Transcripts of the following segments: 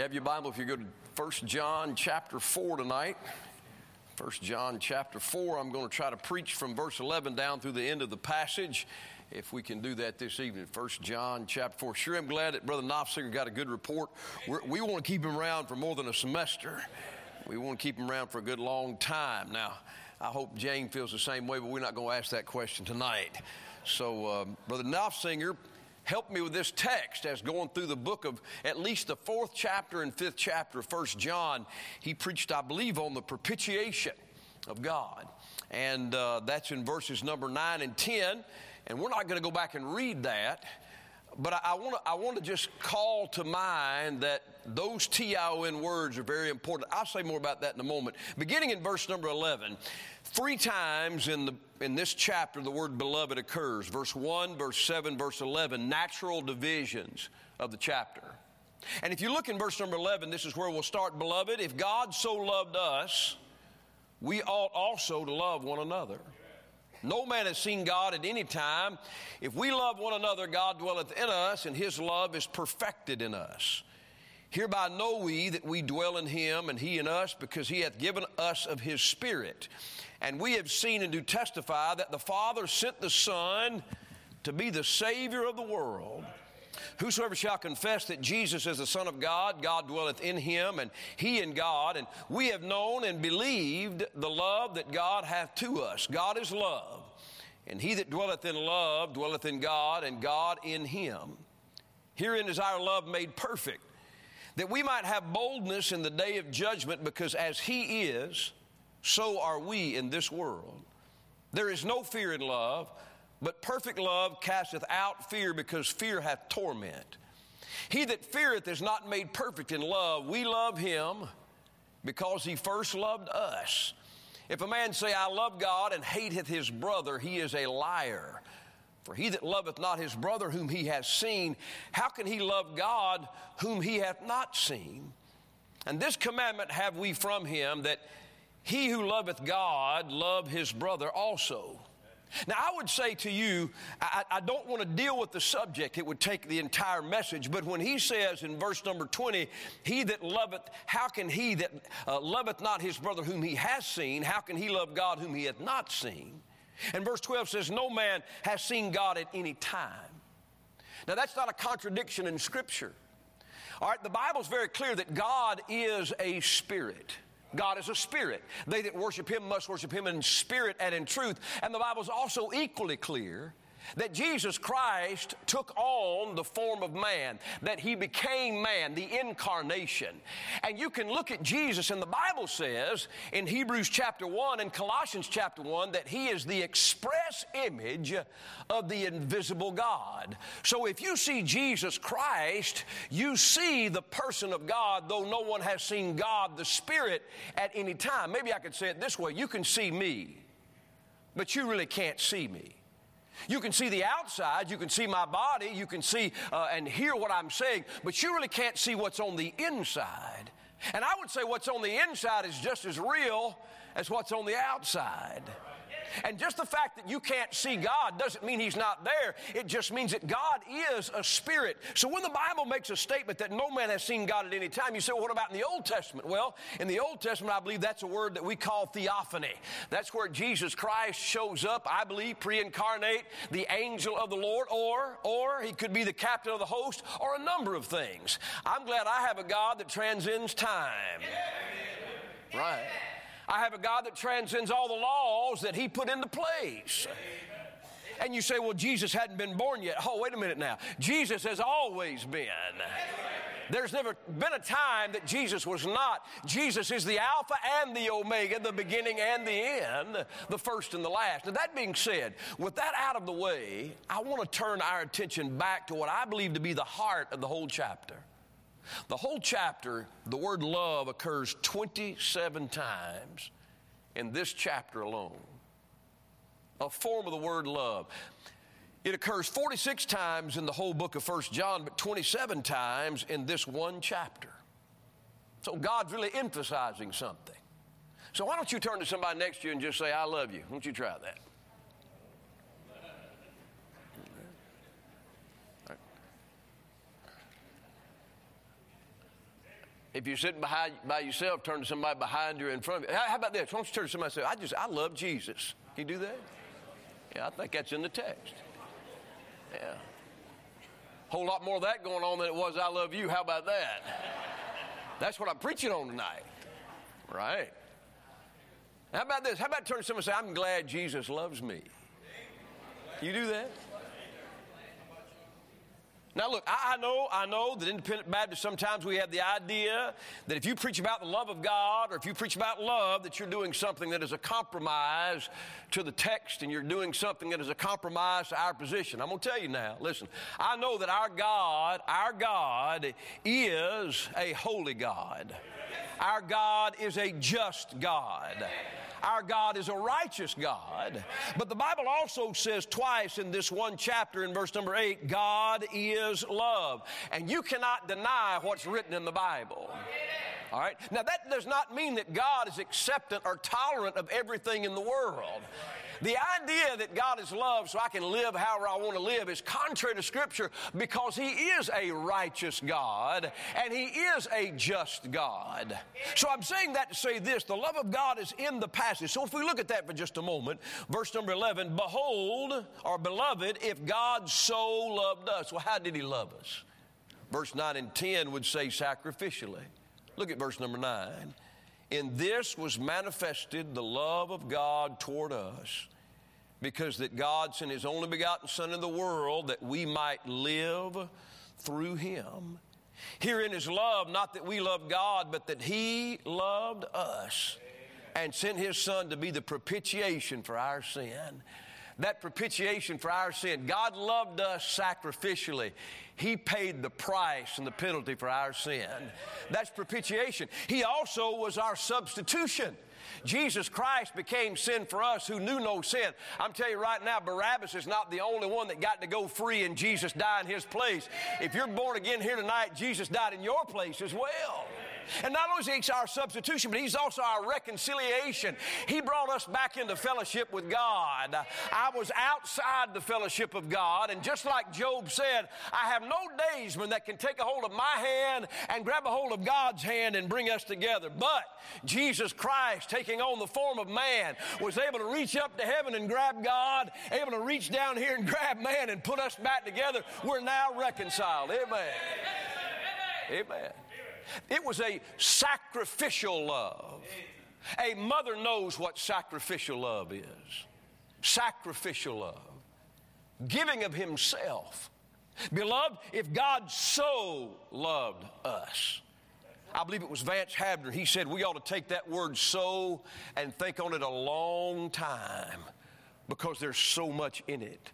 Have your Bible if you go to 1 John chapter 4 tonight. 1 John chapter 4. I'm going to try to preach from verse 11 down through the end of the passage. If we can do that this evening, 1 John chapter 4. Sure, I'm glad that Brother Knopfsinger got a good report. We're, we want to keep him around for more than a semester. We want to keep him around for a good long time. Now, I hope Jane feels the same way, but we're not going to ask that question tonight. So, um, Brother Knopfsinger helped me with this text as going through the book of at least the fourth chapter and fifth chapter of First John. He preached, I believe, on the propitiation of God. And uh, that's in verses number 9 and 10. And we're not going to go back and read that. But I, I want to just call to mind that those T-I-O-N words are very important. I'll say more about that in a moment. Beginning in verse number 11, three times in, the, in this chapter the word beloved occurs. Verse 1, verse 7, verse 11, natural divisions of the chapter. And if you look in verse number 11, this is where we'll start. Beloved, if God so loved us, we ought also to love one another. No man has seen God at any time. If we love one another, God dwelleth in us, and his love is perfected in us. Hereby know we that we dwell in him, and he in us, because he hath given us of his Spirit. And we have seen and do testify that the Father sent the Son to be the Savior of the world. Whosoever shall confess that Jesus is the Son of God, God dwelleth in him, and he in God. And we have known and believed the love that God hath to us. God is love. And he that dwelleth in love dwelleth in God, and God in him. Herein is our love made perfect, that we might have boldness in the day of judgment, because as he is, so are we in this world. There is no fear in love but perfect love casteth out fear, because fear hath torment. He that feareth is not made perfect in love. We love him because he first loved us. If a man say, I love God, and hateth his brother, he is a liar. For he that loveth not his brother whom he has seen, how can he love God whom he hath not seen? And this commandment have we from him, that he who loveth God love his brother also. Now, I would say to you, I, I, don't want to deal with the subject, it would take the entire message. But when he says in verse number 20, He that loveth, how can he that uh, loveth not his brother whom he has seen, how can he love God whom he hath not seen? And verse 12 says, No man has seen God at any time. Now, that's not a contradiction in Scripture. All right, the Bible's very clear that God is a spirit. God is a spirit. They that worship him must worship him in spirit and in truth. And the Bible is also equally clear that Jesus Christ took on the form of man, that he became man, the incarnation. And you can look at Jesus, and the Bible says in Hebrews chapter 1 and Colossians chapter 1 that he is the express image of the invisible God. So if you see Jesus Christ, you see the person of God, though no one has seen God, the Spirit, at any time. Maybe I could say it this way you can see me, but you really can't see me. You can see the outside, you can see my body, you can see uh, and hear what I'm saying, but you really can't see what's on the inside. And I would say what's on the inside is just as real as what's on the outside. And just the fact that you can't see God doesn't mean He's not there. It just means that God is a spirit. So when the Bible makes a statement that no man has seen God at any time, you say, well, what about in the Old Testament? Well, in the Old Testament, I believe that's a word that we call theophany. That's where Jesus Christ shows up, I believe, pre incarnate, the angel of the Lord, or, or he could be the captain of the host, or a number of things. I'm glad I have a God that transcends time. Right. I have a God that transcends all the laws that He put into place. And you say, well, Jesus hadn't been born yet. Oh, wait a minute now. Jesus has always been. There's never been a time that Jesus was not. Jesus is the Alpha and the Omega, the beginning and the end, the first and the last. Now, that being said, with that out of the way, I want to turn our attention back to what I believe to be the heart of the whole chapter. The whole chapter, the word love occurs 27 times in this chapter alone. A form of the word love. It occurs 46 times in the whole book of First John, but 27 times in this one chapter. So God's really emphasizing something. So why don't you turn to somebody next to you and just say, I love you? Why don't you try that? If you're sitting behind by yourself, turn to somebody behind you or in front of you. How about this? Why don't you turn to somebody and say, I just, I love Jesus. Can you do that? Yeah, I think that's in the text. Yeah. Whole lot more of that going on than it was I love you. How about that? That's what I'm preaching on tonight. Right. How about this? How about turn to someone and say, I'm glad Jesus loves me? You do that? Now, look, I, know, I know that independent Baptists sometimes we have the idea that if you preach about the love of God or if you preach about love, that you're doing something that is a compromise to the text and you're doing something that is a compromise to our position. I'm going to tell you now, listen, I know that our God, our God is a holy God. Our God is a just God. Our God is a righteous God. But the Bible also says twice in this one chapter in verse number eight God is love. And you cannot deny what's written in the Bible. All right? Now, that does not mean that God is acceptant or tolerant of everything in the world. The idea that God is love so I can live however I want to live is contrary to Scripture because He is a righteous God and He is a just God. So I'm saying that to say this the love of God is in the passage. So if we look at that for just a moment, verse number 11 Behold, or beloved, if God so loved us. Well, how did He love us? Verse 9 and 10 would say sacrificially. Look at verse number 9. In this was manifested the love of God toward us, because that God sent His only begotten Son in the world that we might live through Him. Herein is love, not that we love God, but that He loved us and sent His Son to be the propitiation for our sin that propitiation for our sin. God loved us sacrificially. He paid the price and the penalty for our sin. That's propitiation. He also was our substitution. Jesus Christ became sin for us who knew no sin. I'm telling you right now, Barabbas is not the only one that got to go free and Jesus died in his place. If you're born again here tonight, Jesus died in your place as well. And not only is He our substitution, but He's also our reconciliation. He brought us back into fellowship with God. I was outside the fellowship of God, and just like Job said, I have no daysman that can take a hold of my hand and grab a hold of God's hand and bring us together. But Jesus Christ, taking on the form of man, was able to reach up to heaven and grab God, able to reach down here and grab man and put us back together. We're now reconciled. Amen. Amen. It was a sacrificial love. A mother knows what sacrificial love is. Sacrificial love. Giving of himself. Beloved, if God so loved us, I believe it was Vance Havner, he said we ought to take that word so and think on it a long time because there's so much in it.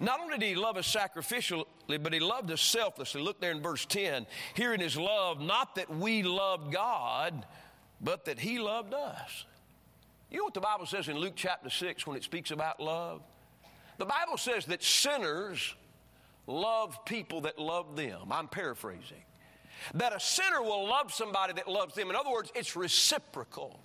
Not only did he love us sacrificially, but he loved us selflessly. Look there in verse 10. Here in his love, not that we loved God, but that he loved us. You know what the Bible says in Luke chapter 6 when it speaks about love? The Bible says that sinners love people that love them. I'm paraphrasing. That a sinner will love somebody that loves them. In other words, it's reciprocal.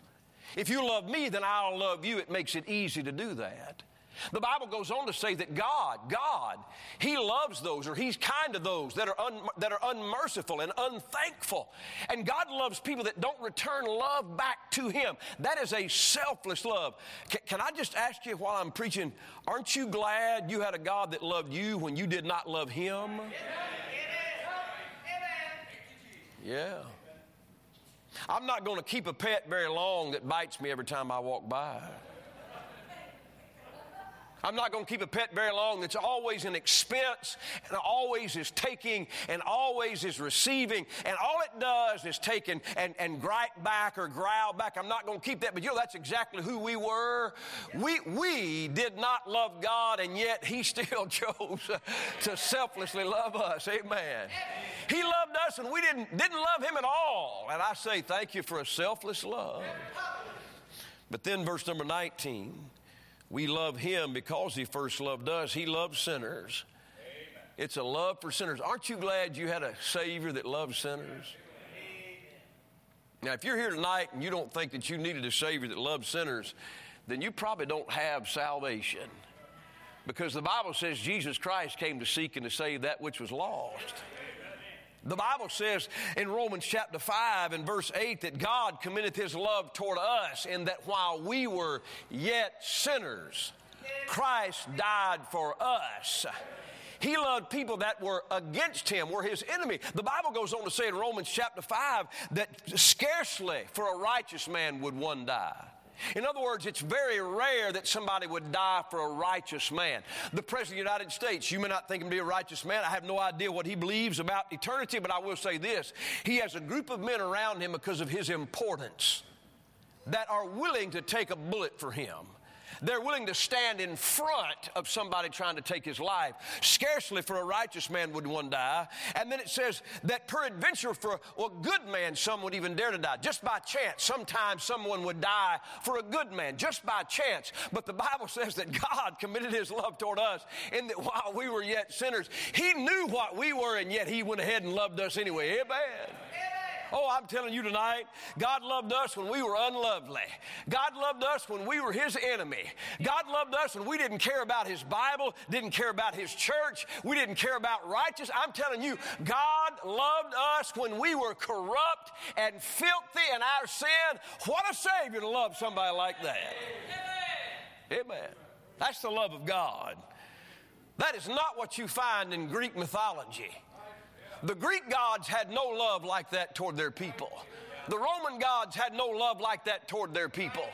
If you love me, then I'll love you. It makes it easy to do that. The Bible goes on to say that God, God, He loves those or He's kind to those that are, un, that are unmerciful and unthankful. And God loves people that don't return love back to Him. That is a selfless love. Can, can I just ask you while I'm preaching, aren't you glad you had a God that loved you when you did not love Him? Yeah. I'm not going to keep a pet very long that bites me every time I walk by. I'm not going to keep a pet very long that's always an expense and always is taking and always is receiving. And all it does is take and, and, and gripe back or growl back. I'm not going to keep that, but you know, that's exactly who we were. We, we did not love God, and yet He still chose to selflessly love us. Amen. He loved us, and we didn't, didn't love Him at all. And I say, thank you for a selfless love. But then, verse number 19. We love him because he first loved us. He loves sinners. Amen. It's a love for sinners. Aren't you glad you had a Savior that loves sinners? Now, if you're here tonight and you don't think that you needed a Savior that loves sinners, then you probably don't have salvation. Because the Bible says Jesus Christ came to seek and to save that which was lost. The Bible says in Romans chapter 5 and verse 8 that God committeth his love toward us in that while we were yet sinners, Christ died for us. He loved people that were against him, were his enemy. The Bible goes on to say in Romans chapter 5 that scarcely for a righteous man would one die. In other words, it's very rare that somebody would die for a righteous man. The President of the United States, you may not think him to be a righteous man. I have no idea what he believes about eternity, but I will say this. He has a group of men around him because of his importance that are willing to take a bullet for him. They're willing to stand in front of somebody trying to take his life. Scarcely for a righteous man would one die. And then it says that peradventure for a good man, some would even dare to die. Just by chance, sometimes someone would die for a good man, just by chance. But the Bible says that God committed his love toward us in that while we were yet sinners, he knew what we were, and yet he went ahead and loved us anyway. Amen. Oh, I'm telling you tonight, God loved us when we were unlovely. God loved us when we were His enemy. God loved us when we didn't care about His Bible, didn't care about His church, we didn't care about righteous. I'm telling you, God loved us when we were corrupt and filthy in our sin. What a Savior to love somebody like that. Amen. That's the love of God. That is not what you find in Greek mythology. The Greek gods had no love like that toward their people. The Roman gods had no love like that toward their people.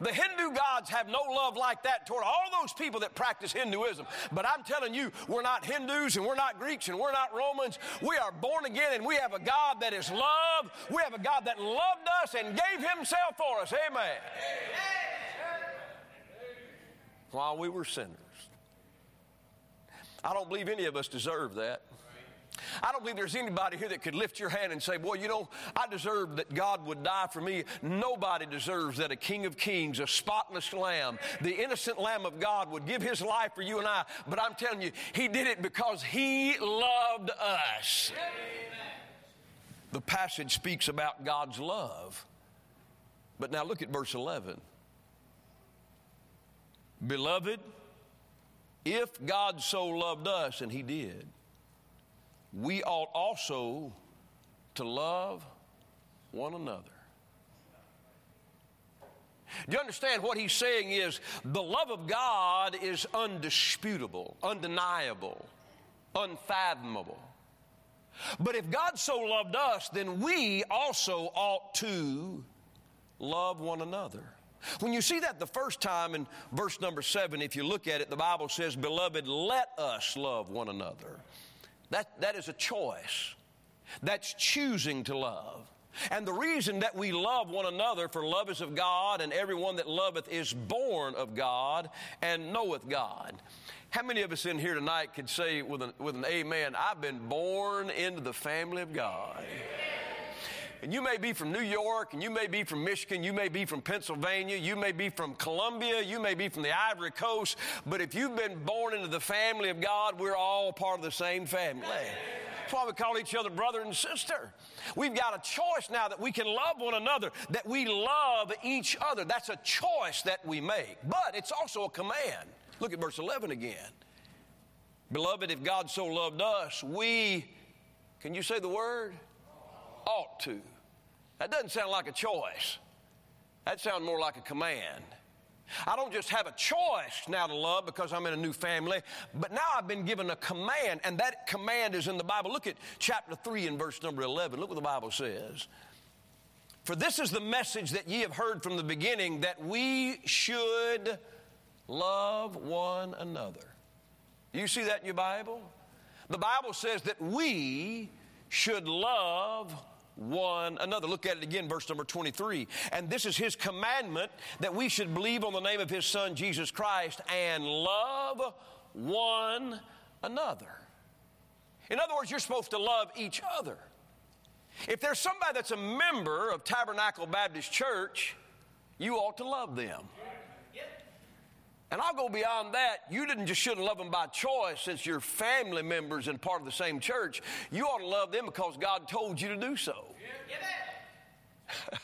The Hindu gods have no love like that toward all those people that practice Hinduism. But I'm telling you, we're not Hindus and we're not Greeks and we're not Romans. We are born again and we have a God that is love. We have a God that loved us and gave himself for us. Amen. While we were sinners. I don't believe any of us deserve that. I don't believe there's anybody here that could lift your hand and say, Boy, you know, I deserve that God would die for me. Nobody deserves that a King of Kings, a spotless lamb, the innocent Lamb of God would give his life for you and I. But I'm telling you, he did it because he loved us. The passage speaks about God's love. But now look at verse 11. Beloved, if God so loved us, and he did, we ought also to love one another. Do you understand what he's saying is the love of God is undisputable, undeniable, unfathomable. But if God so loved us, then we also ought to love one another. When you see that the first time in verse number seven, if you look at it, the Bible says, Beloved, let us love one another. That, that is a choice. That's choosing to love. And the reason that we love one another, for love is of God, and everyone that loveth is born of God and knoweth God. How many of us in here tonight could say with an, with an amen, I've been born into the family of God? Amen. And you may be from New York, and you may be from Michigan, you may be from Pennsylvania, you may be from Colombia, you may be from the Ivory Coast, but if you've been born into the family of God, we're all part of the same family. That's why we call each other brother and sister. We've got a choice now that we can love one another, that we love each other. That's a choice that we make. But it's also a command. Look at verse 11 again. Beloved, if God so loved us, we, can you say the word? ought to. That doesn't sound like a choice. That sounds more like a command. I don't just have a choice now to love because I'm in a new family, but now I've been given a command, and that command is in the Bible. Look at chapter 3 and verse number 11. Look what the Bible says. For this is the message that ye have heard from the beginning that we should love one another. You see that in your Bible? The Bible says that we should love one another. Look at it again, verse number 23. And this is his commandment that we should believe on the name of his son, Jesus Christ, and love one another. In other words, you're supposed to love each other. If there's somebody that's a member of Tabernacle Baptist Church, you ought to love them. And I'll go beyond that. You didn't just shouldn't love them by choice since you're family members and part of the same church. You ought to love them because God told you to do so.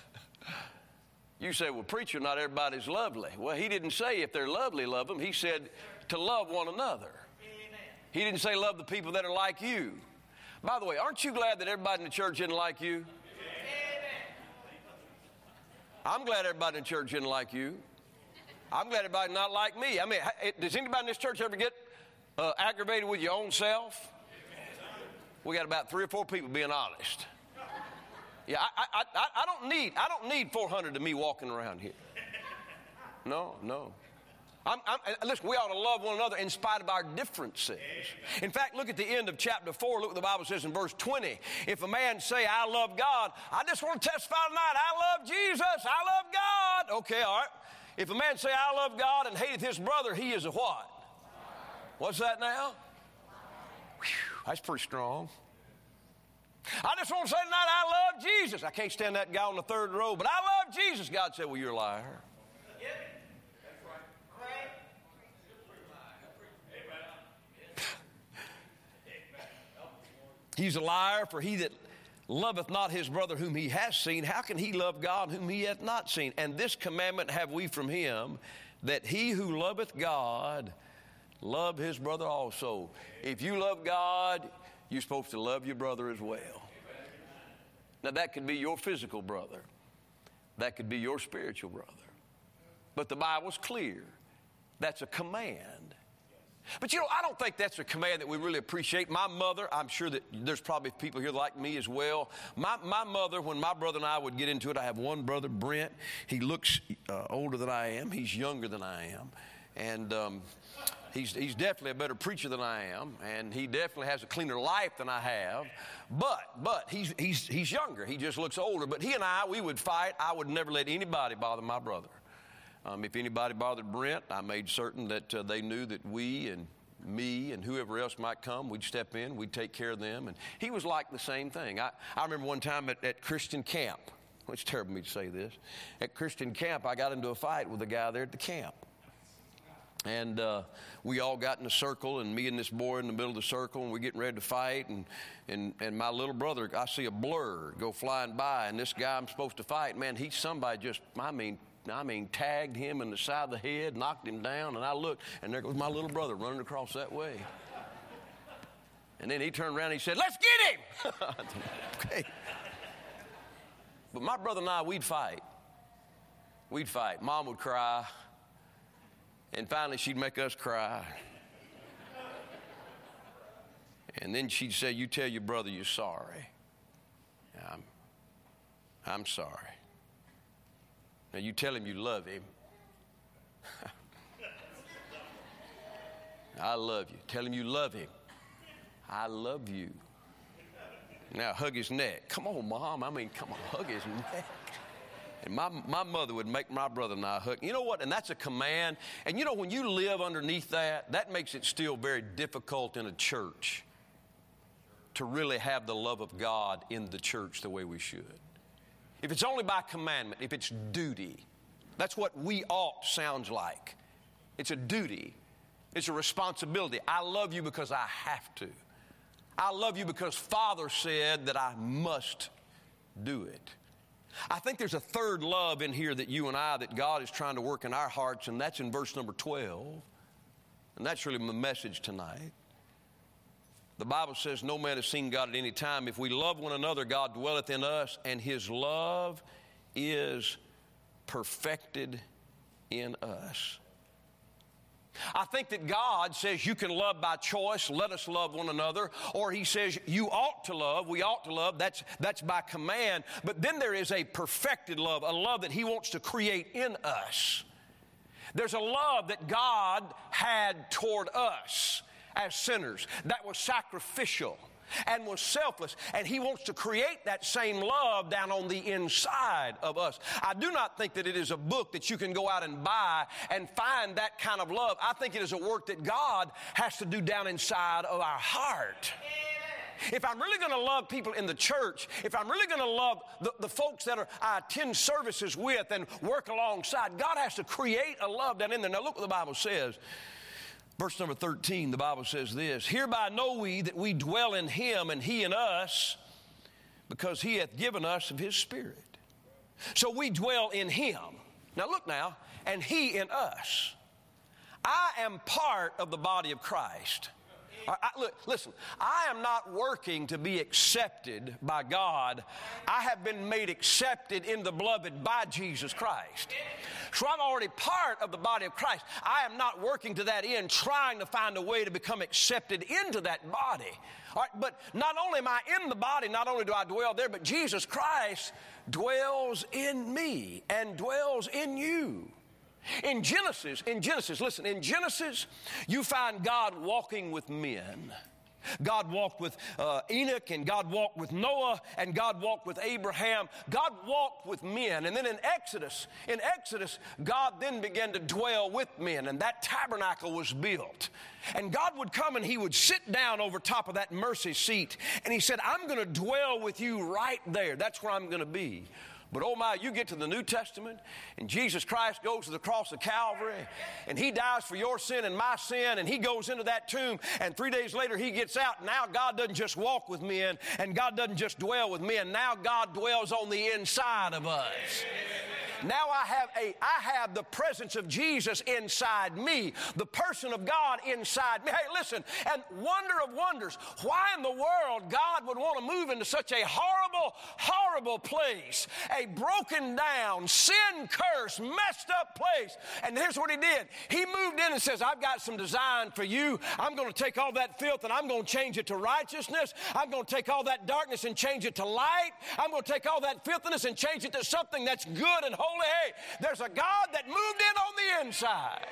you say, well, preacher, not everybody's lovely. Well, he didn't say if they're lovely, love them. He said to love one another. He didn't say love the people that are like you. By the way, aren't you glad that everybody in the church didn't like you? I'm glad everybody in the church didn't like you. I'm glad everybody not like me. I mean, does anybody in this church ever get uh, aggravated with your own self? We got about three or four people being honest. Yeah, I, I, I, I don't need I don't need 400 of me walking around here. No, no. I'm, I'm, uh, listen, we ought to love one another in spite of our differences. In fact, look at the end of chapter 4. Look what the Bible says in verse 20. If a man say, I love God, I just want to testify tonight, I love Jesus, I love God. Okay, all right. If a man say, I love God and hateth his brother, he is a what? What's that now? Whew, that's pretty strong. I just want to say tonight, I love Jesus. I can't stand that guy on the third row, but I love Jesus. God said, Well, you're a liar. He's a liar, for he that loveth not his brother whom he has seen, how can he love God whom he hath not seen? And this commandment have we from him, that he who loveth God love his brother also. If you love God, you're supposed to love your brother as well. Now, that could be your physical brother, that could be your spiritual brother. But the Bible's clear that's a command. But you know, I don't think that's a command that we really appreciate. My mother, I'm sure that there's probably people here like me as well. My, my mother, when my brother and I would get into it, I have one brother, Brent. He looks uh, older than I am, he's younger than I am. And um, he's, he's definitely a better preacher than I am, and he definitely has a cleaner life than I have. But, but he's, he's, he's younger. He just looks older. But he and I, we would fight. I would never let anybody bother my brother. Um, if anybody bothered Brent, I made certain that uh, they knew that we and me and whoever else might come, we'd step in, we'd take care of them. And he was like the same thing. I, I remember one time at, at Christian camp, it's terrible me to say this. At Christian camp, I got into a fight with a guy there at the camp. And uh, we all got in a circle, and me and this boy in the middle of the circle, and we're getting ready to fight. And, and, and my little brother, I see a blur go flying by, and this guy I'm supposed to fight, man, he's somebody just, I mean, I mean, tagged him in the side of the head, knocked him down, and I looked, and there goes my little brother running across that way. And then he turned around and he said, Let's get him! okay. But my brother and I, we'd fight. We'd fight. Mom would cry. And finally, she'd make us cry. And then she'd say, You tell your brother you're sorry. I'm, I'm sorry. Now you tell him you love him. I love you. Tell him you love him. I love you. Now hug his neck. Come on, mom. I mean, come on, hug his neck. And my, my mother would make my brother and I hook. You know what? And that's a command. And you know, when you live underneath that, that makes it still very difficult in a church to really have the love of God in the church the way we should. If it's only by commandment, if it's duty, that's what we ought sounds like. It's a duty, it's a responsibility. I love you because I have to. I love you because Father said that I must do it. I think there's a third love in here that you and I, that God is trying to work in our hearts, and that's in verse number 12. And that's really my message tonight. The Bible says, No man has seen God at any time. If we love one another, God dwelleth in us, and his love is perfected in us. I think that God says you can love by choice, let us love one another, or He says you ought to love, we ought to love, that's, that's by command. But then there is a perfected love, a love that He wants to create in us. There's a love that God had toward us as sinners that was sacrificial and was selfless. And He wants to create that same love down on the inside of us. I do not think that it is a book that you can go out and buy and find that kind of love. I think it is a work that God has to do down inside of our heart. If I'm really going to love people in the church, if I'm really going to love the, the folks that are, I attend services with and work alongside, God has to create a love down in there. Now, look what the Bible says. Verse number 13, the Bible says this Hereby know we that we dwell in him and he in us, because he hath given us of his Spirit. So we dwell in him. Now look now, and he in us. I am part of the body of Christ. I, look, listen, I am not working to be accepted by God. I have been made accepted in the beloved by Jesus Christ. So I'm already part of the body of Christ. I am not working to that end, trying to find a way to become accepted into that body. All right, but not only am I in the body, not only do I dwell there, but Jesus Christ dwells in me and dwells in you. In Genesis, in Genesis, listen, in Genesis, you find God walking with men. God walked with uh, Enoch, and God walked with Noah, and God walked with Abraham. God walked with men. And then in Exodus, in Exodus, God then began to dwell with men, and that tabernacle was built. And God would come and He would sit down over top of that mercy seat, and He said, I'm going to dwell with you right there. That's where I'm going to be. But oh my, you get to the New Testament, and Jesus Christ goes to the cross of Calvary, and He dies for your sin and my sin, and He goes into that tomb, and three days later He gets out. Now God doesn't just walk with men, and God doesn't just dwell with men. Now God dwells on the inside of us. Now I have a I have the presence of Jesus inside me, the person of God inside me. Hey, listen, and wonder of wonders, why in the world God would want to move into such a horrible, horrible place, a broken down, sin cursed, messed up place. And here's what he did. He moved in and says, I've got some design for you. I'm going to take all that filth and I'm going to change it to righteousness. I'm going to take all that darkness and change it to light. I'm going to take all that filthiness and change it to something that's good and holy holy. Hey, there's a God that moved in on the inside.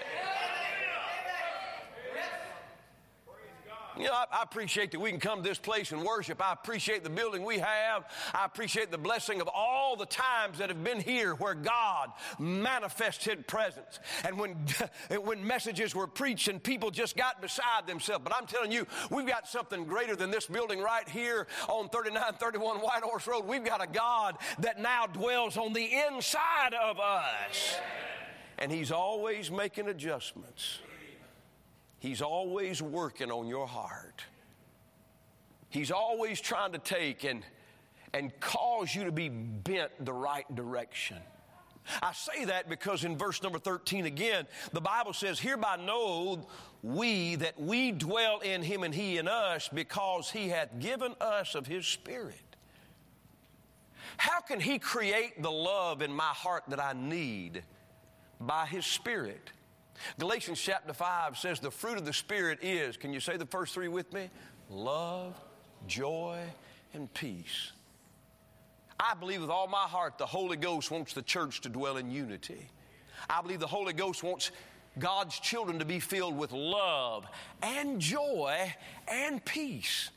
You know, I, I, appreciate that we can come to this place and worship. I appreciate the building we have. I appreciate the blessing of all the times that have been here where God manifests His presence. And when, when messages were preached and people just got beside themselves. But I'm telling you, we've got something greater than this building right here on 3931 White Horse Road. We've got a God that now dwells on the inside of us. And He's always making adjustments. He's always working on your heart. He's always trying to take and, and cause you to be bent the right direction. I say that because in verse number 13 again, the Bible says, Hereby know we that we dwell in him and he in us because he hath given us of his Spirit. How can he create the love in my heart that I need? By his Spirit. Galatians chapter 5 says the fruit of the Spirit is, can you say the first three with me? Love, joy, and peace. I believe with all my heart the Holy Ghost wants the church to dwell in unity. I believe the Holy Ghost wants God's children to be filled with love and joy and peace.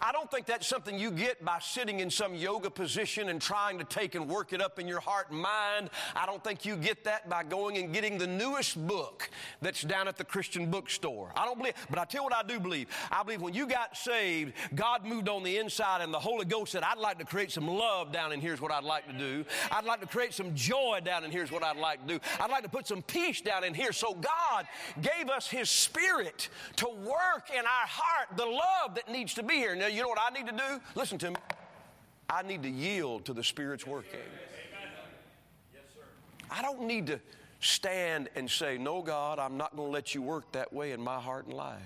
I don't think that's something you get by sitting in some yoga position and trying to take and work it up in your heart and mind. I don't think you get that by going and getting the newest book that's down at the Christian bookstore. I don't believe, but I tell you what I do believe. I believe when you got saved, God moved on the inside and the Holy Ghost said, I'd like to create some love down in here's what I'd like to do. I'd like to create some joy down in here's what I'd like to do. I'd like to put some peace down in here. So God gave us His Spirit to work in our heart the love that needs to be here. Now, you know what I need to do? Listen to me. I need to yield to the Spirit's working. Yes, sir. I don't need to stand and say, No, God, I'm not going to let you work that way in my heart and life.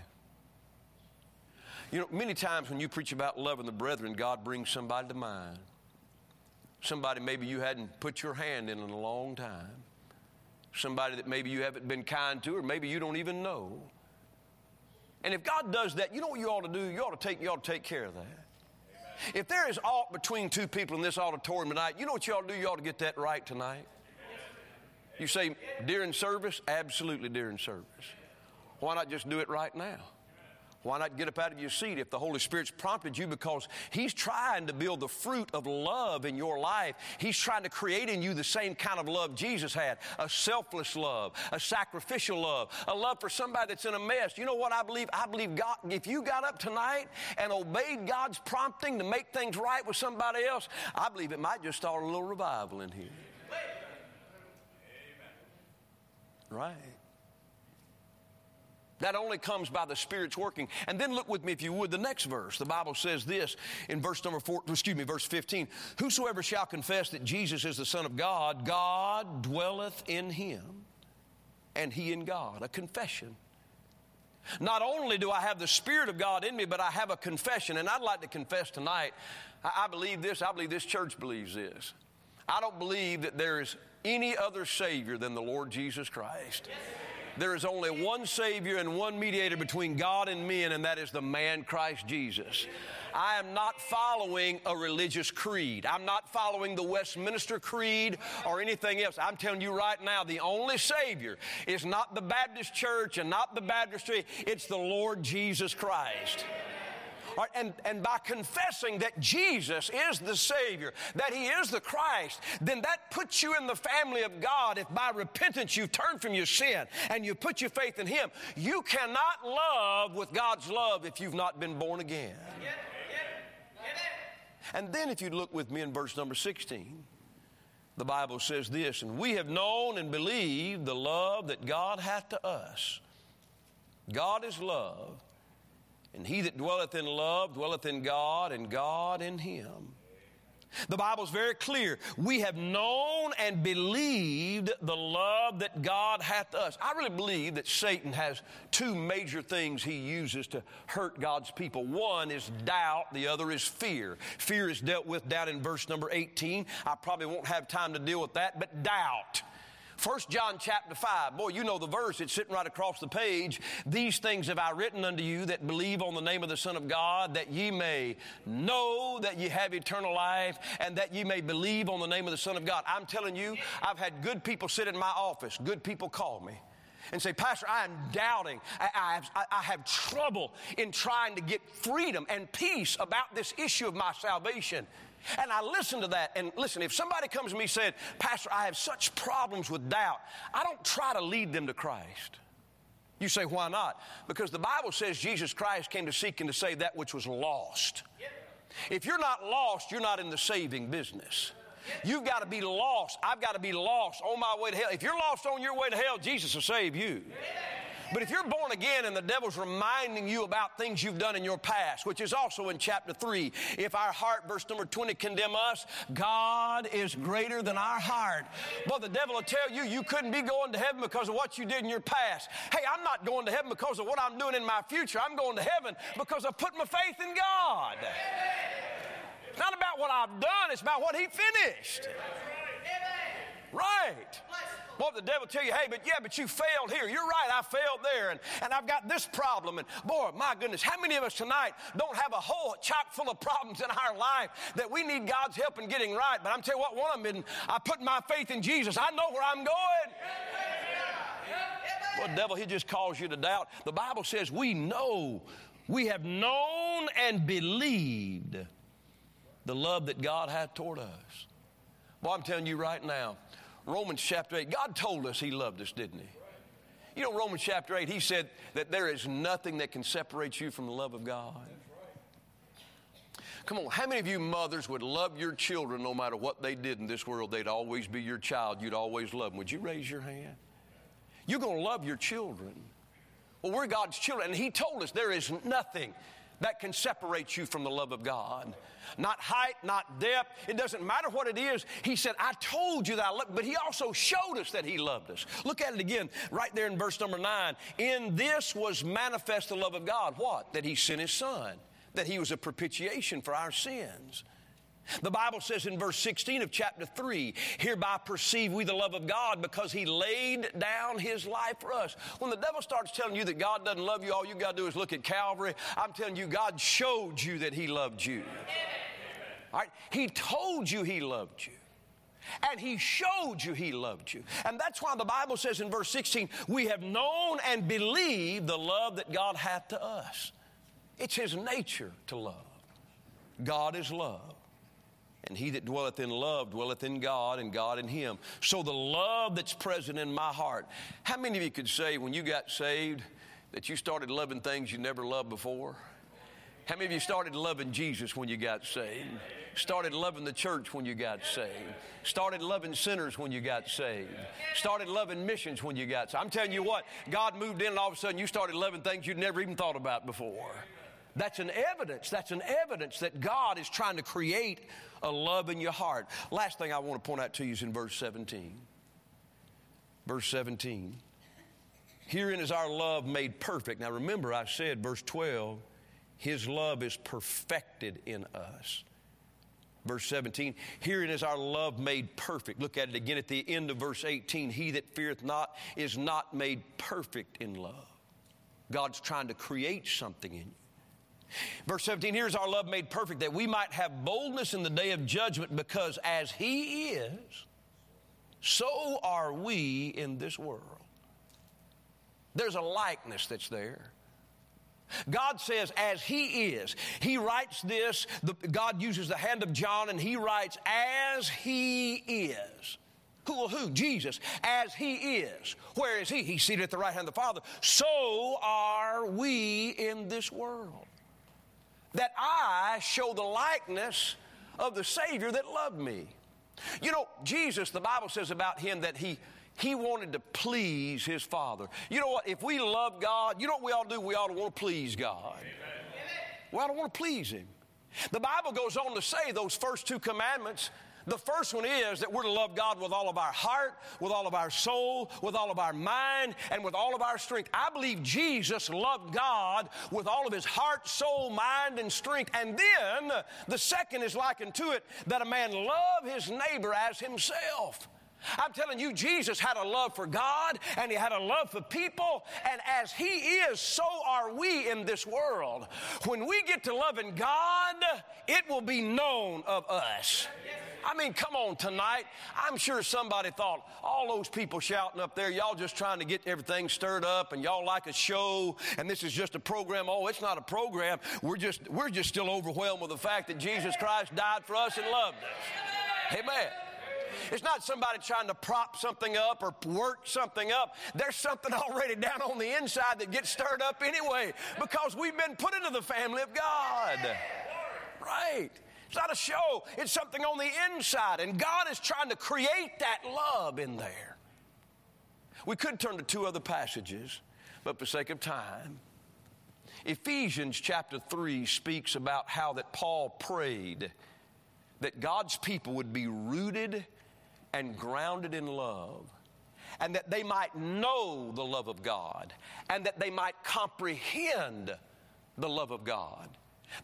You know, many times when you preach about loving the brethren, God brings somebody to mind. Somebody maybe you hadn't put your hand in in a long time. Somebody that maybe you haven't been kind to, or maybe you don't even know. And if God does that, you know what you ought to do? You ought to take, you ought to take care of that. If there is aught between two people in this auditorium tonight, you know what you ought to do? You ought to get that right tonight. You say during service? Absolutely during service. Why not just do it right now? Why not get up out of your seat if the Holy Spirit's prompted you? Because He's trying to build the fruit of love in your life. He's trying to create in you the same kind of love Jesus had a selfless love, a sacrificial love, a love for somebody that's in a mess. You know what I believe? I believe God, if you got up tonight and obeyed God's prompting to make things right with somebody else, I believe it might just start a little revival in here. Right. That only comes by the Spirit's working. And then look with me, if you would, the next verse. The Bible says this in verse number four, excuse me, verse 15. Whosoever shall confess that Jesus is the Son of God, God dwelleth in him, and he in God. A confession. Not only do I have the Spirit of God in me, but I have a confession. And I'd like to confess tonight I believe this, I believe this church believes this. I don't believe that there is any other Savior than the Lord Jesus Christ. There is only one Savior and one mediator between God and men, and that is the man Christ Jesus. I am not following a religious creed. I'm not following the Westminster Creed or anything else. I'm telling you right now, the only Savior is not the Baptist church and not the baptistry, it's the Lord Jesus Christ. And, and by confessing that Jesus is the Savior, that He is the Christ, then that puts you in the family of God. If by repentance you turn from your sin and you put your faith in Him, you cannot love with God's love if you've not been born again. And then, if you look with me in verse number 16, the Bible says this And we have known and believed the love that God hath to us. God is love, and he that dwelleth in love dwelleth in God, and God in him. The Bible is very clear. We have known and believed the love that God hath us. I really believe that Satan has two major things he uses to hurt God's people. One is doubt, the other is fear. Fear is dealt with down in verse number 18. I probably won't have time to deal with that, but doubt. First John chapter 5. Boy, you know the verse. It's sitting right across the page. These things have I written unto you that believe on the name of the Son of God, that ye may know that ye have eternal life, and that ye may believe on the name of the Son of God. I'm telling you, I've had good people sit in my office, good people call me and say, Pastor, I am doubting. I, I, have, I, have, trouble in trying to get freedom and peace about this issue of my salvation. And I listen to that. And listen, if somebody comes to me saying, Pastor, I have such problems with doubt, I don't try to lead them to Christ. You say, why not? Because the Bible says Jesus Christ came to seek and to save that which was lost. If you're not lost, you're not in the saving business. You've got to be lost. I've got to be lost on my way to hell. If you're lost on your way to hell, Jesus will save you. But if you're born again and the devil's reminding you about things you've done in your past, which is also in chapter 3, if our heart, verse number 20, condemn us, God is greater than our heart. But the devil will tell you you couldn't be going to heaven because of what you did in your past. Hey, I'm not going to heaven because of what I'm doing in my future. I'm going to heaven because I put my faith in God. It's not about what I've done, it's about what He finished. Right. Boy, the devil tell you, hey, but yeah, but you failed here. You're right, I failed there, and, and I've got this problem. And boy, my goodness, how many of us tonight don't have a whole chock full of problems in our life that we need God's help in getting right? But I'm telling you what, one of them, I put my faith in Jesus. I know where I'm going. Well, devil, he just calls you to doubt. The Bible says we know, we have known and believed the love that God hath toward us. Well, I'm telling you right now, Romans chapter 8, God told us He loved us, didn't He? You know, Romans chapter 8, He said that there is nothing that can separate you from the love of God. Come on, how many of you mothers would love your children no matter what they did in this world? They'd always be your child. You'd always love them. Would you raise your hand? You're going to love your children. Well, we're God's children, and He told us there is nothing that can separate you from the love of God. Not height, not depth. It doesn't matter what it is. He said, I told you that I loved, but he also showed us that he loved us. Look at it again, right there in verse number nine. In this was manifest the love of God. What? That he sent his son, that he was a propitiation for our sins. The Bible says in verse 16 of chapter 3, hereby perceive we the love of God because he laid down his life for us. When the devil starts telling you that God doesn't love you, all you got to do is look at Calvary. I'm telling you, God showed you that he loved you. All right? He told you he loved you. And he showed you he loved you. And that's why the Bible says in verse 16, we have known and believed the love that God hath to us. It's his nature to love. God is love. And he that dwelleth in love dwelleth in God, and God in him. So the love that's present in my heart. How many of you could say when you got saved that you started loving things you never loved before? How many of you started loving Jesus when you got saved? Started loving the church when you got saved? Started loving sinners when you got saved? Started loving missions when you got saved? I'm telling you what, God moved in and all of a sudden you started loving things you'd never even thought about before. That's an evidence. That's an evidence that God is trying to create a love in your heart. Last thing I want to point out to you is in verse 17. Verse 17. Herein is our love made perfect. Now remember, I said, verse 12, His love is perfected in us. Verse 17, herein is our love made perfect. Look at it again at the end of verse 18. He that feareth not is not made perfect in love. God's trying to create something in you. Verse 17, here's our love made perfect, that we might have boldness in the day of judgment, because as He is, so are we in this world. There's a likeness that's there. God says, as He is. He writes this, the, God uses the hand of John, and He writes, as He is. Who, who? Jesus. As He is. Where is He? He's seated at the right hand of the Father. So are we in this world that I show the likeness of the Savior that loved me. You know, Jesus, the Bible says about him that he he wanted to please his Father. You know what? If we love God, you know what we ought to do? We ought to want to please God. Amen. We ought to want to please Him. The Bible goes on to say those first two commandments the first one is that we're to love God with all of our heart, with all of our soul, with all of our mind, and with all of our strength. I believe Jesus loved God with all of his heart, soul, mind, and strength. And then the second is likened to it that a man love his neighbor as himself. I'm telling you, Jesus had a love for God and he had a love for people, and as he is, so are we in this world. When we get to loving God, it will be known of us. I mean, come on tonight. I'm sure somebody thought, all those people shouting up there, y'all just trying to get everything stirred up and y'all like a show and this is just a program. Oh, it's not a program. We're just, we're just still overwhelmed with the fact that Jesus Christ died for us and loved us. Amen. It's not somebody trying to prop something up or work something up. There's something already down on the inside that gets stirred up anyway because we've been put into the family of God. Right. It's not a show, it's something on the inside. And God is trying to create that love in there. We could turn to two other passages, but for sake of time, Ephesians chapter 3 speaks about how that Paul prayed that God's people would be rooted and grounded in love, and that they might know the love of God, and that they might comprehend the love of God.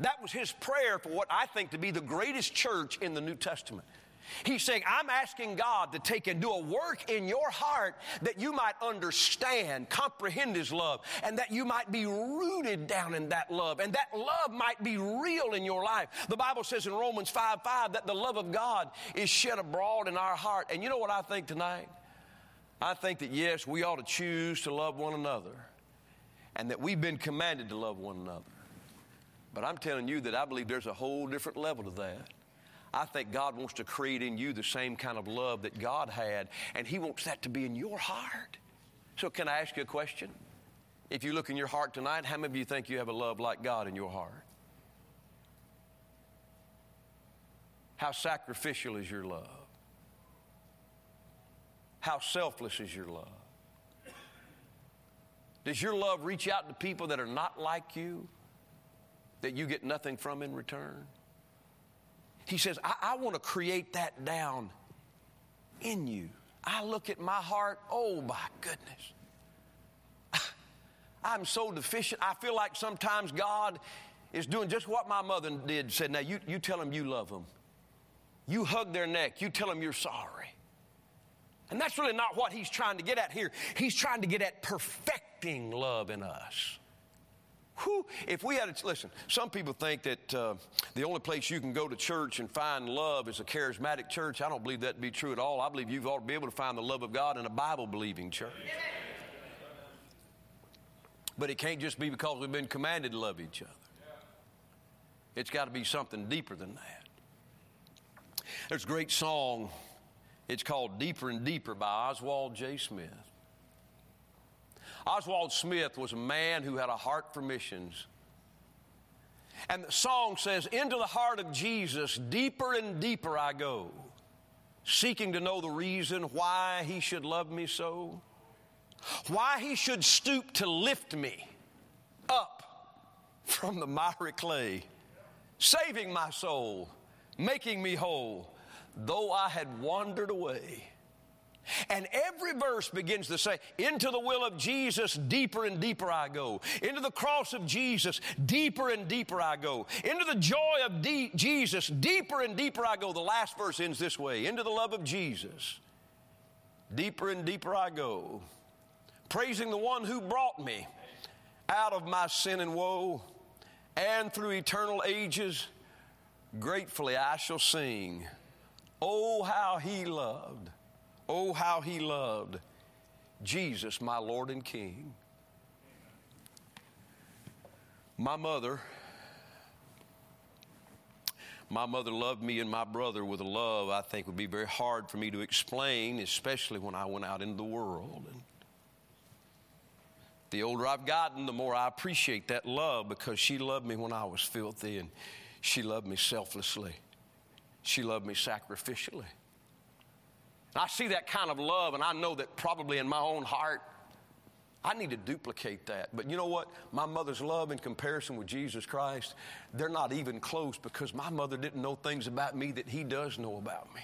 That was his prayer for what I think to be the greatest church in the New Testament. He's saying, I'm asking God to take and do a work in your heart that you might understand, comprehend His love, and that you might be rooted down in that love, and that love might be real in your life. The Bible says in Romans 5 5 that the love of God is shed abroad in our heart. And you know what I think tonight? I think that yes, we ought to choose to love one another, and that we've been commanded to love one another. But I'm telling you that I believe there's a whole different level to that. I think God wants to create in you the same kind of love that God had, and He wants that to be in your heart. So, can I ask you a question? If you look in your heart tonight, how many of you think you have a love like God in your heart? How sacrificial is your love? How selfless is your love? Does your love reach out to people that are not like you, that you get nothing from in return? He says, I, I want to create that down in you. I look at my heart, oh my goodness. I'm so deficient. I feel like sometimes God is doing just what my mother did. Said, now you, you tell them you love them. You hug their neck. You tell them you're sorry. And that's really not what he's trying to get at here. He's trying to get at perfecting love in us. Whew, if we had, a, listen, some people think that uh, the only place you can go to church and find love is a charismatic church. I don't believe that to be true at all. I believe you've ought to be able to find the love of God in a Bible believing church. But it can't just be because we've been commanded to love each other, it's got to be something deeper than that. There's a great song, it's called Deeper and Deeper by Oswald J. Smith. Oswald Smith was a man who had a heart for missions. And the song says, Into the heart of Jesus, deeper and deeper I go, seeking to know the reason why he should love me so, why he should stoop to lift me up from the miry clay, saving my soul, making me whole, though I had wandered away. And every verse begins to say, Into the will of Jesus, deeper and deeper I go. Into the cross of Jesus, deeper and deeper I go. Into the joy of de- Jesus, deeper and deeper I go. The last verse ends this way Into the love of Jesus, deeper and deeper I go. Praising the one who brought me out of my sin and woe, and through eternal ages, gratefully I shall sing. Oh, how he loved Oh, how he loved Jesus, my Lord and King. My mother, my mother loved me and my brother with a love I think would be very hard for me to explain, especially when I went out into the world. And the older I've gotten, the more I appreciate that love because she loved me when I was filthy and she loved me selflessly. She loved me sacrificially. I see that kind of love, and I know that probably in my own heart, I need to duplicate that. But you know what? My mother's love in comparison with Jesus Christ, they're not even close because my mother didn't know things about me that he does know about me.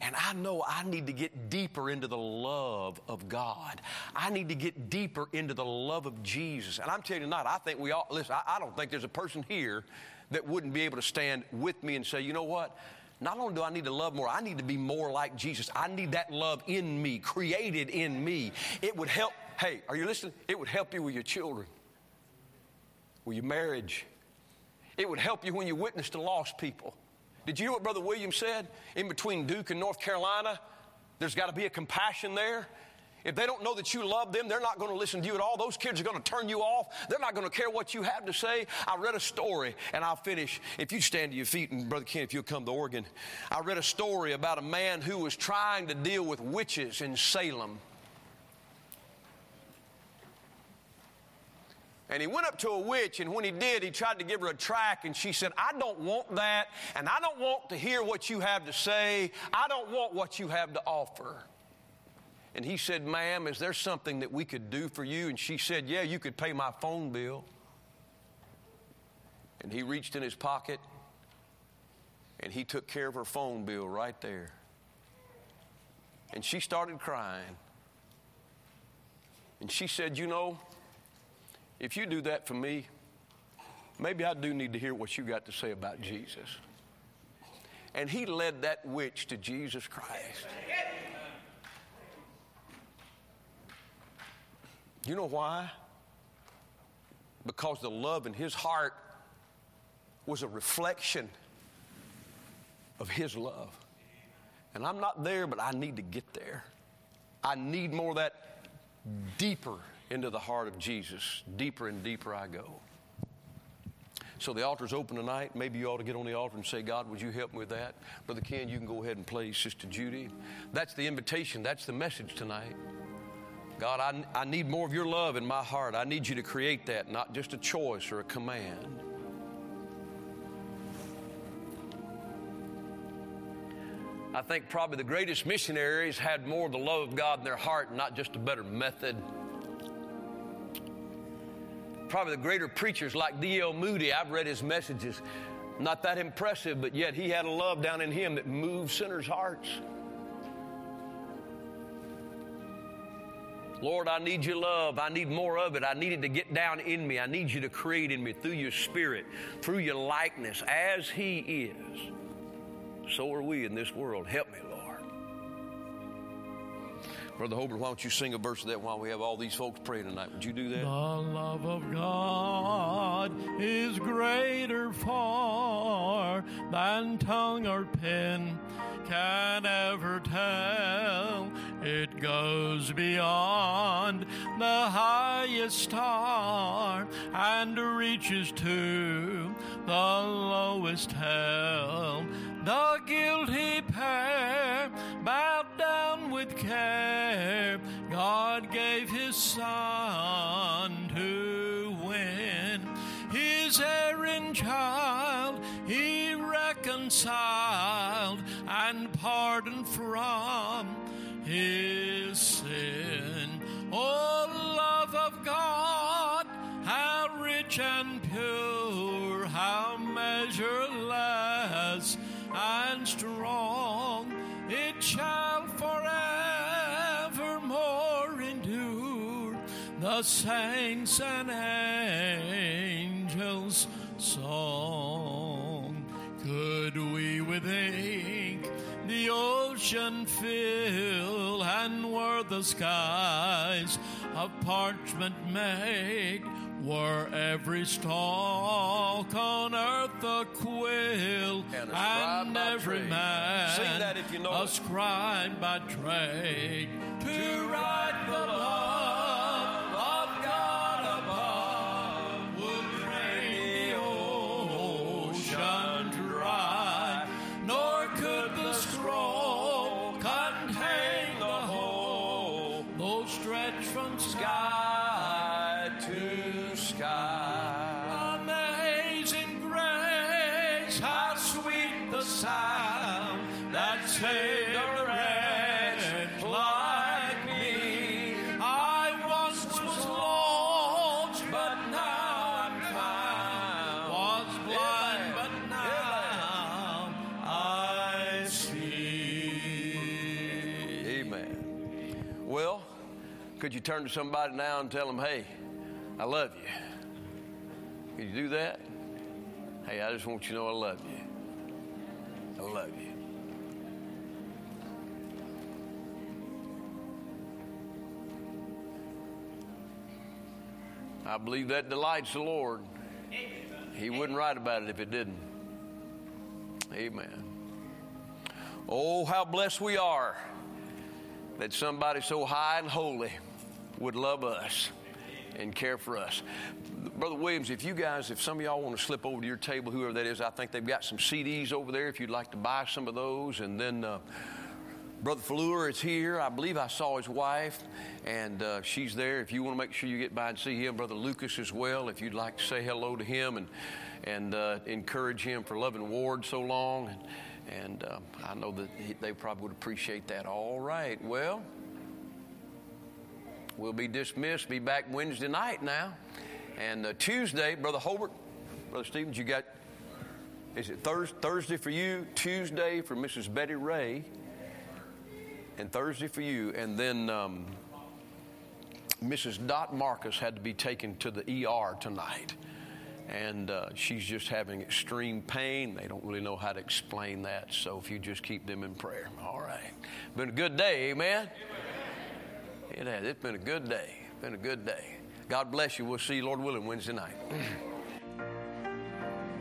And I know I need to get deeper into the love of God. I need to get deeper into the love of Jesus. And I'm telling you tonight, I think we all, listen, I, I don't think there's a person here that wouldn't be able to stand with me and say, you know what? Not only do I need to love more, I need to be more like Jesus. I need that love in me, created in me. It would help. Hey, are you listening? It would help you with your children, with your marriage. It would help you when you witness to lost people. Did you hear what Brother William said? In between Duke and North Carolina, there's got to be a compassion there. If they don't know that you love them, they're not going to listen to you at all. Those kids are going to turn you off. They're not going to care what you have to say. I read a story, and I'll finish. If you stand to your feet, and Brother Ken, if you'll come to organ, I read a story about a man who was trying to deal with witches in Salem. And he went up to a witch, and when he did, he tried to give her a track, and she said, I don't want that, and I don't want to hear what you have to say. I don't want what you have to offer. And he said, Ma'am, is there something that we could do for you? And she said, Yeah, you could pay my phone bill. And he reached in his pocket and he took care of her phone bill right there. And she started crying. And she said, You know, if you do that for me, maybe I do need to hear what you got to say about Jesus. And he led that witch to Jesus Christ. You know why? Because the love in his heart was a reflection of his love. And I'm not there, but I need to get there. I need more of that deeper into the heart of Jesus. Deeper and deeper I go. So the altar's open tonight. Maybe you ought to get on the altar and say, God, would you help me with that? Brother Ken, you can go ahead and play Sister Judy. That's the invitation. That's the message tonight. God, I, I need more of your love in my heart. I need you to create that, not just a choice or a command. I think probably the greatest missionaries had more of the love of God in their heart, not just a better method. Probably the greater preachers like D.L. Moody, I've read his messages, not that impressive, but yet he had a love down in him that moved sinners' hearts. Lord, I need your love. I need more of it. I need it to get down in me. I need you to create in me through your spirit, through your likeness, as He is. So are we in this world. Help me, Lord. Brother Hobart, why don't you sing a verse of that while we have all these folks pray tonight? Would you do that? The love of God is greater far than tongue or pen can ever tell. Goes beyond the highest star and reaches to the lowest hell. The guilty pair bowed down with care. God gave his son to win his erring child. He reconciled and pardoned from his strong, it shall forevermore endure. The saints and angels' song. Could we with ink the ocean fill, and were the skies of parchment made? Were every stalk on earth a quill, And and every trade. man Sing that if you know a it. scribe by trade to write the love turn to somebody now and tell them, hey, I love you? Can you do that? Hey, I just want you to know I love you. I love you. I believe that delights the Lord. He wouldn't write about it if it didn't. Amen. Oh, how blessed we are that somebody so high and holy would love us and care for us. Brother Williams, if you guys, if some of y'all want to slip over to your table, whoever that is, I think they've got some CDs over there if you'd like to buy some of those. And then uh, Brother Fleur is here. I believe I saw his wife, and uh, she's there. If you want to make sure you get by and see him, Brother Lucas as well, if you'd like to say hello to him and, and uh, encourage him for loving Ward so long. And, and uh, I know that he, they probably would appreciate that. All right. Well, we'll be dismissed. Be back Wednesday night now. And uh, Tuesday, Brother Holbert, Brother Stevens, you got, is it Thurs Thursday for you, Tuesday for Mrs. Betty Ray, and Thursday for you. And then um, Mrs. Dot Marcus had to be taken to the ER tonight. And uh, she's just having extreme pain. They don't really know how to explain that. So if you just keep them in prayer. All right. Been a good day, amen? It has. It's been a good day. Been a good day. God bless you. We'll see you, Lord willing, Wednesday night.